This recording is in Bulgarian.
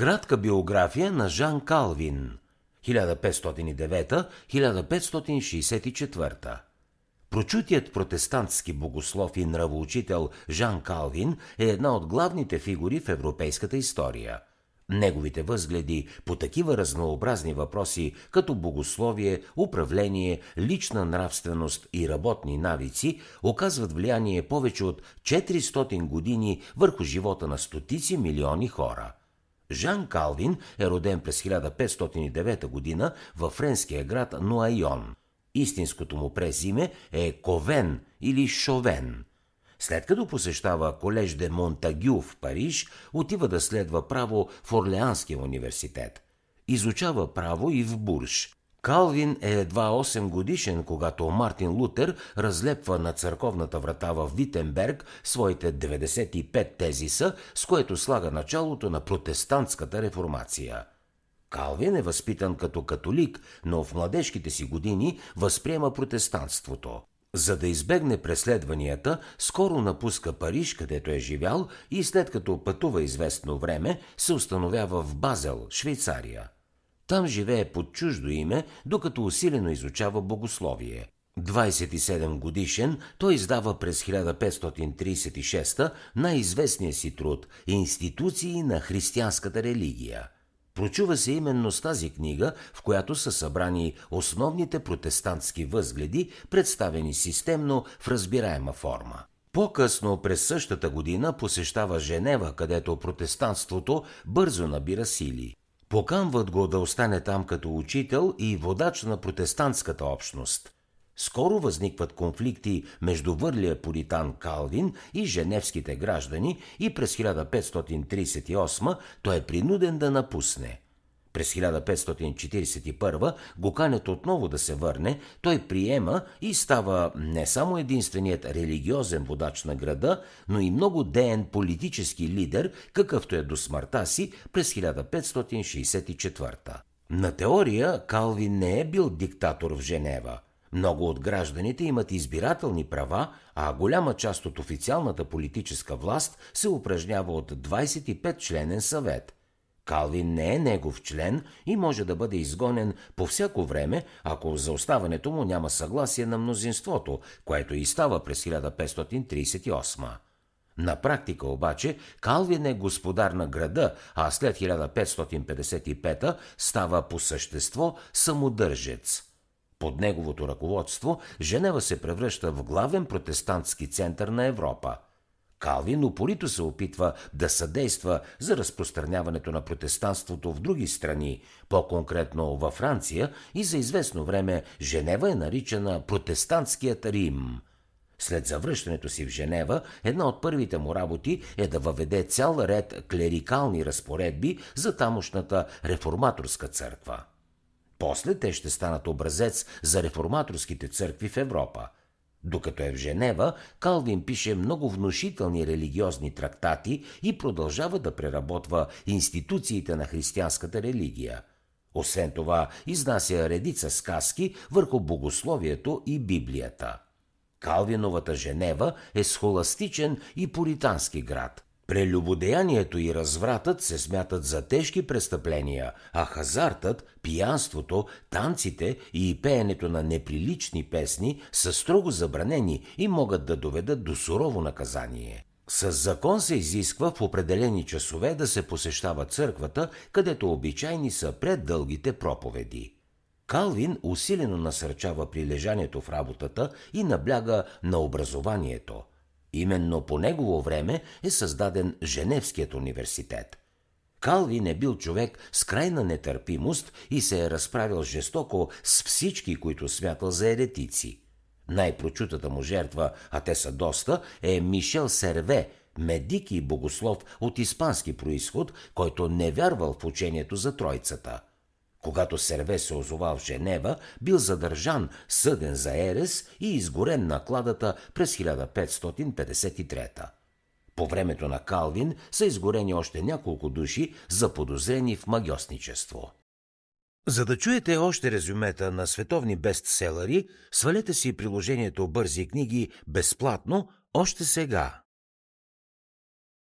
Кратка биография на Жан Калвин. 1509-1564 Прочутият протестантски богослов и нравоучител Жан Калвин е една от главните фигури в европейската история. Неговите възгледи по такива разнообразни въпроси, като богословие, управление, лична нравственост и работни навици, оказват влияние повече от 400 години върху живота на стотици милиони хора – Жан Калвин е роден през 1509 година във френския град Нуайон. Истинското му презиме е Ковен или Шовен. След като посещава колеж де Монтагю в Париж, отива да следва право в Орлеанския университет. Изучава право и в Бурж. Калвин е едва 8 годишен, когато Мартин Лутер разлепва на църковната врата в Витенберг своите 95 тезиса, с което слага началото на протестантската реформация. Калвин е възпитан като католик, но в младежките си години възприема протестантството. За да избегне преследванията, скоро напуска Париж, където е живял и след като пътува известно време, се установява в Базел, Швейцария. Там живее под чуждо име, докато усилено изучава богословие. 27 годишен, той издава през 1536 най-известния си труд «Институции на християнската религия». Прочува се именно с тази книга, в която са събрани основните протестантски възгледи, представени системно в разбираема форма. По-късно през същата година посещава Женева, където протестантството бързо набира сили. Покамват го да остане там като учител и водач на протестантската общност. Скоро възникват конфликти между върлия пуритан Калвин и женевските граждани и през 1538 той е принуден да напусне – през 1541 го канят отново да се върне, той приема и става не само единственият религиозен водач на града, но и много деен политически лидер, какъвто е до смъртта си през 1564. На теория Калвин не е бил диктатор в Женева. Много от гражданите имат избирателни права, а голяма част от официалната политическа власт се упражнява от 25 членен съвет – Калвин не е негов член и може да бъде изгонен по всяко време, ако за оставането му няма съгласие на мнозинството, което и става през 1538. На практика обаче Калвин е господар на града, а след 1555 става по същество самодържец. Под неговото ръководство Женева се превръща в главен протестантски център на Европа – Калвин упорито се опитва да съдейства за разпространяването на протестанството в други страни, по-конкретно във Франция и за известно време Женева е наричана протестантският Рим. След завръщането си в Женева, една от първите му работи е да въведе цял ред клерикални разпоредби за тамошната реформаторска църква. После те ще станат образец за реформаторските църкви в Европа – докато е в Женева, Калвин пише много внушителни религиозни трактати и продължава да преработва институциите на християнската религия. Освен това, изнася редица сказки върху богословието и Библията. Калвиновата Женева е схоластичен и пуритански град – Прелюбодеянието и развратът се смятат за тежки престъпления, а хазартът, пиянството, танците и пеенето на неприлични песни са строго забранени и могат да доведат до сурово наказание. С закон се изисква в определени часове да се посещава църквата, където обичайни са преддългите проповеди. Калвин усилено насърчава прилежанието в работата и набляга на образованието – Именно по негово време е създаден Женевският университет. Калвин е бил човек с крайна нетърпимост и се е разправил жестоко с всички, които смятал за еретици. Най-прочутата му жертва, а те са доста, е Мишел Серве, медик и богослов от испански происход, който не вярвал в учението за Тройцата – когато Серве се озовал в Женева, бил задържан, съден за Ерес и изгорен на кладата през 1553. По времето на Калвин са изгорени още няколко души, заподозрени в магиосничество. За да чуете още резюмета на световни бестселери, свалете си приложението Бързи книги безплатно още сега.